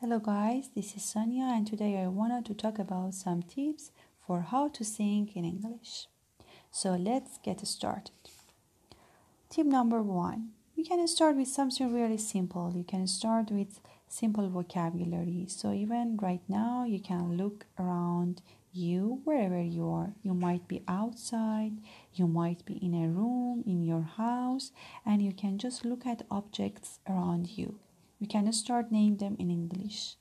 Hello guys, this is Sonia and today I wanted to talk about some tips for how to sing in English. So let's get started. Tip number 1. You can start with something really simple. You can start with simple vocabulary. So even right now you can look around you wherever you are. You might be outside, you might be in a room, in your house, and you can just look at objects around you you can start name them in English.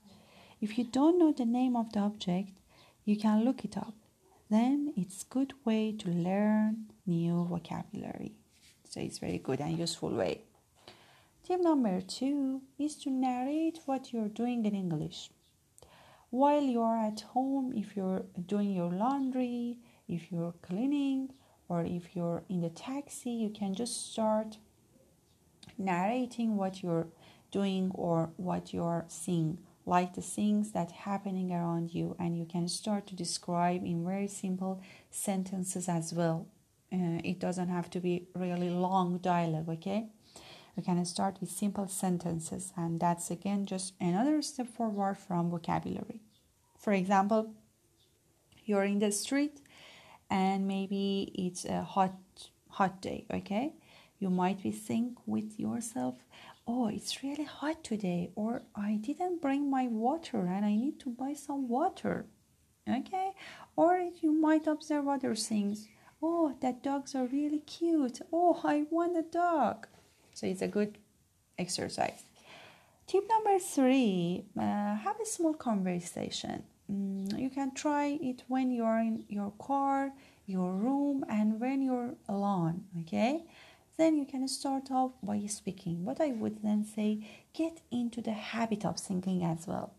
If you don't know the name of the object, you can look it up. Then it's good way to learn new vocabulary. So it's very good and useful way. Tip number two is to narrate what you're doing in English. While you're at home, if you're doing your laundry, if you're cleaning, or if you're in the taxi, you can just start narrating what you're doing or what you're seeing. Like the things that happening around you and you can start to describe in very simple sentences as well. Uh, it doesn't have to be really long dialogue okay? You can start with simple sentences and that's again just another step forward from vocabulary. For example you're in the street and maybe it's a hot hot day okay? You might be think with yourself oh, it's really hot today, or I didn't bring my water and I need to buy some water. Okay? Or you might observe other things. Oh, that dogs are really cute. Oh, I want a dog. So it's a good exercise. Tip number three uh, have a small conversation. Mm, you can try it when you're in your car, your room, and when you're alone. Okay? Then you can start off by speaking. But I would then say get into the habit of singing as well.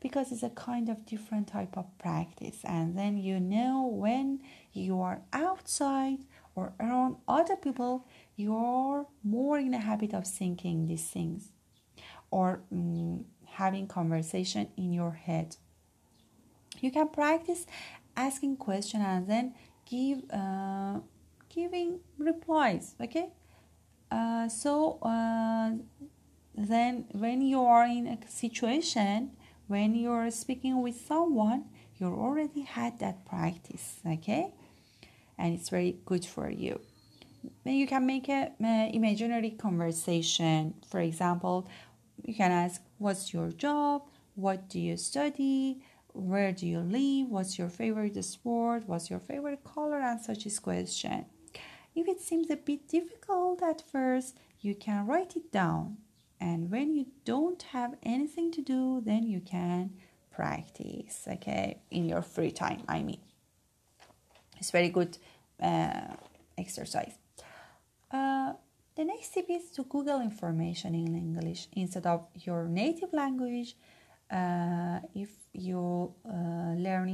Because it's a kind of different type of practice. And then you know when you are outside or around other people you're more in the habit of singing these things. Or um, having conversation in your head. You can practice asking question and then give uh, giving replies okay? Uh, so uh, then when you are in a situation when you're speaking with someone you already had that practice okay? And it's very good for you. Then you can make a, imaginary conversation. For example you can ask what's your job? What do you study? Where do you live? What's your favorite sport? What's your favorite color? and such is question if it seems a bit difficult at first, you can write it down. And when you don't have anything to do, then you can practice, okay, in your free time. I mean, it's very good uh, exercise. Uh, the next tip is to Google information in English instead of your native language. Uh,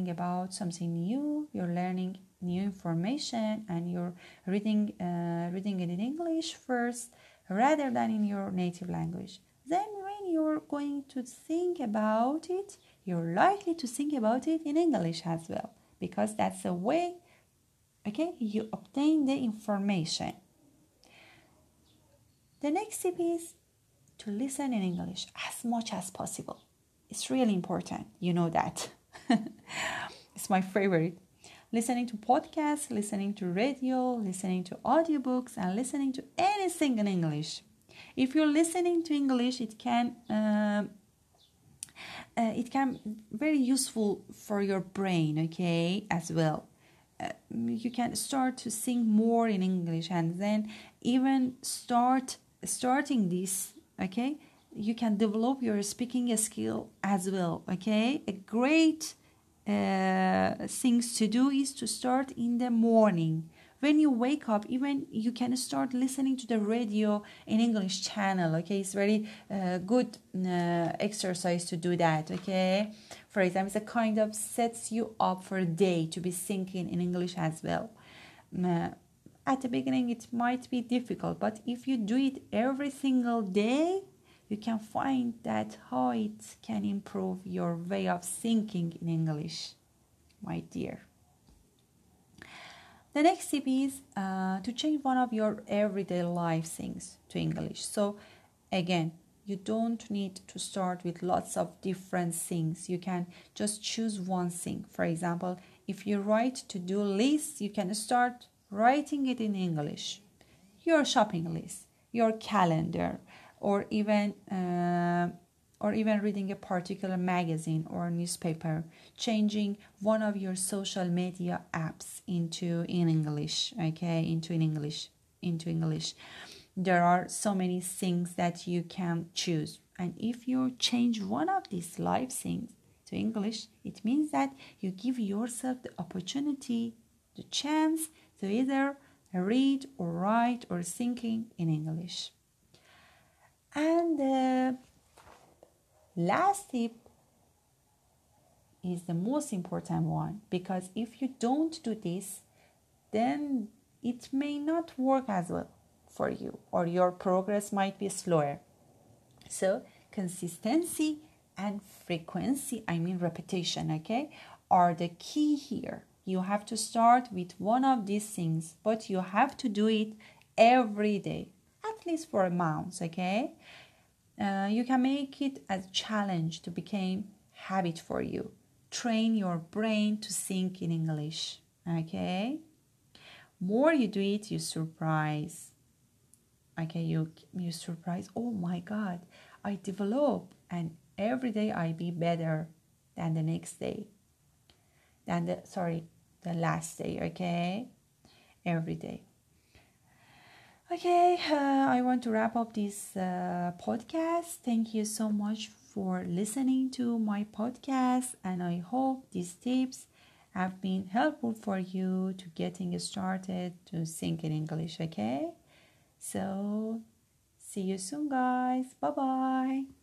learning about something new, you're learning new information and you're reading uh, reading it in English first rather than in your native language. Then when you're going to think about it, you're likely to think about it in English as well because that's the way okay you obtain the information. The next tip is to listen in English as much as possible. It's really important. You know that. it's my favorite listening to podcasts, listening to radio, listening to audiobooks, and listening to anything in English. If you're listening to English, it can uh, uh, it can very useful for your brain, okay, as well. Uh, you can start to sing more in English, and then even start starting this, okay. You can develop your speaking skill as well, okay. A great uh, things to do is to start in the morning. When you wake up even you can start listening to the radio in english channel okay? It's very uh, good uh, exercise to do that okay? For example it's a kind of sets you up for a day to be thinking in english as well. Uh, at the beginning it might be difficult but if you do it every single day you can find that how it can improve your way of thinking in English, my dear. The next tip is uh, to change one of your everyday life things to English. So, again, you don't need to start with lots of different things. You can just choose one thing. For example, if you write to do list, you can start writing it in English. Your shopping list, your calendar, or even uh, or even reading a particular magazine or newspaper, changing one of your social media apps into in English, okay, into in English, into English. There are so many things that you can choose. And if you change one of these life things to English, it means that you give yourself the opportunity, the chance to either read or write or thinking in English. And uh, last tip is the most important one because if you don't do this, then it may not work as well for you or your progress might be slower. So, consistency and frequency, I mean repetition, okay, are the key here. You have to start with one of these things, but you have to do it every day, least for a month, okay? Uh, you can make it a challenge to become habit for you. Train your brain to think in English. Okay. More you do it, you surprise. Okay, you you surprise. Oh my God, I develop, and every day I be better than the next day. Than the sorry, the last day. Okay, every day. Okay, uh, I want to wrap up this uh, podcast. Thank you so much for listening to my podcast, and I hope these tips have been helpful for you to getting started to think in English. Okay, so see you soon, guys. Bye bye.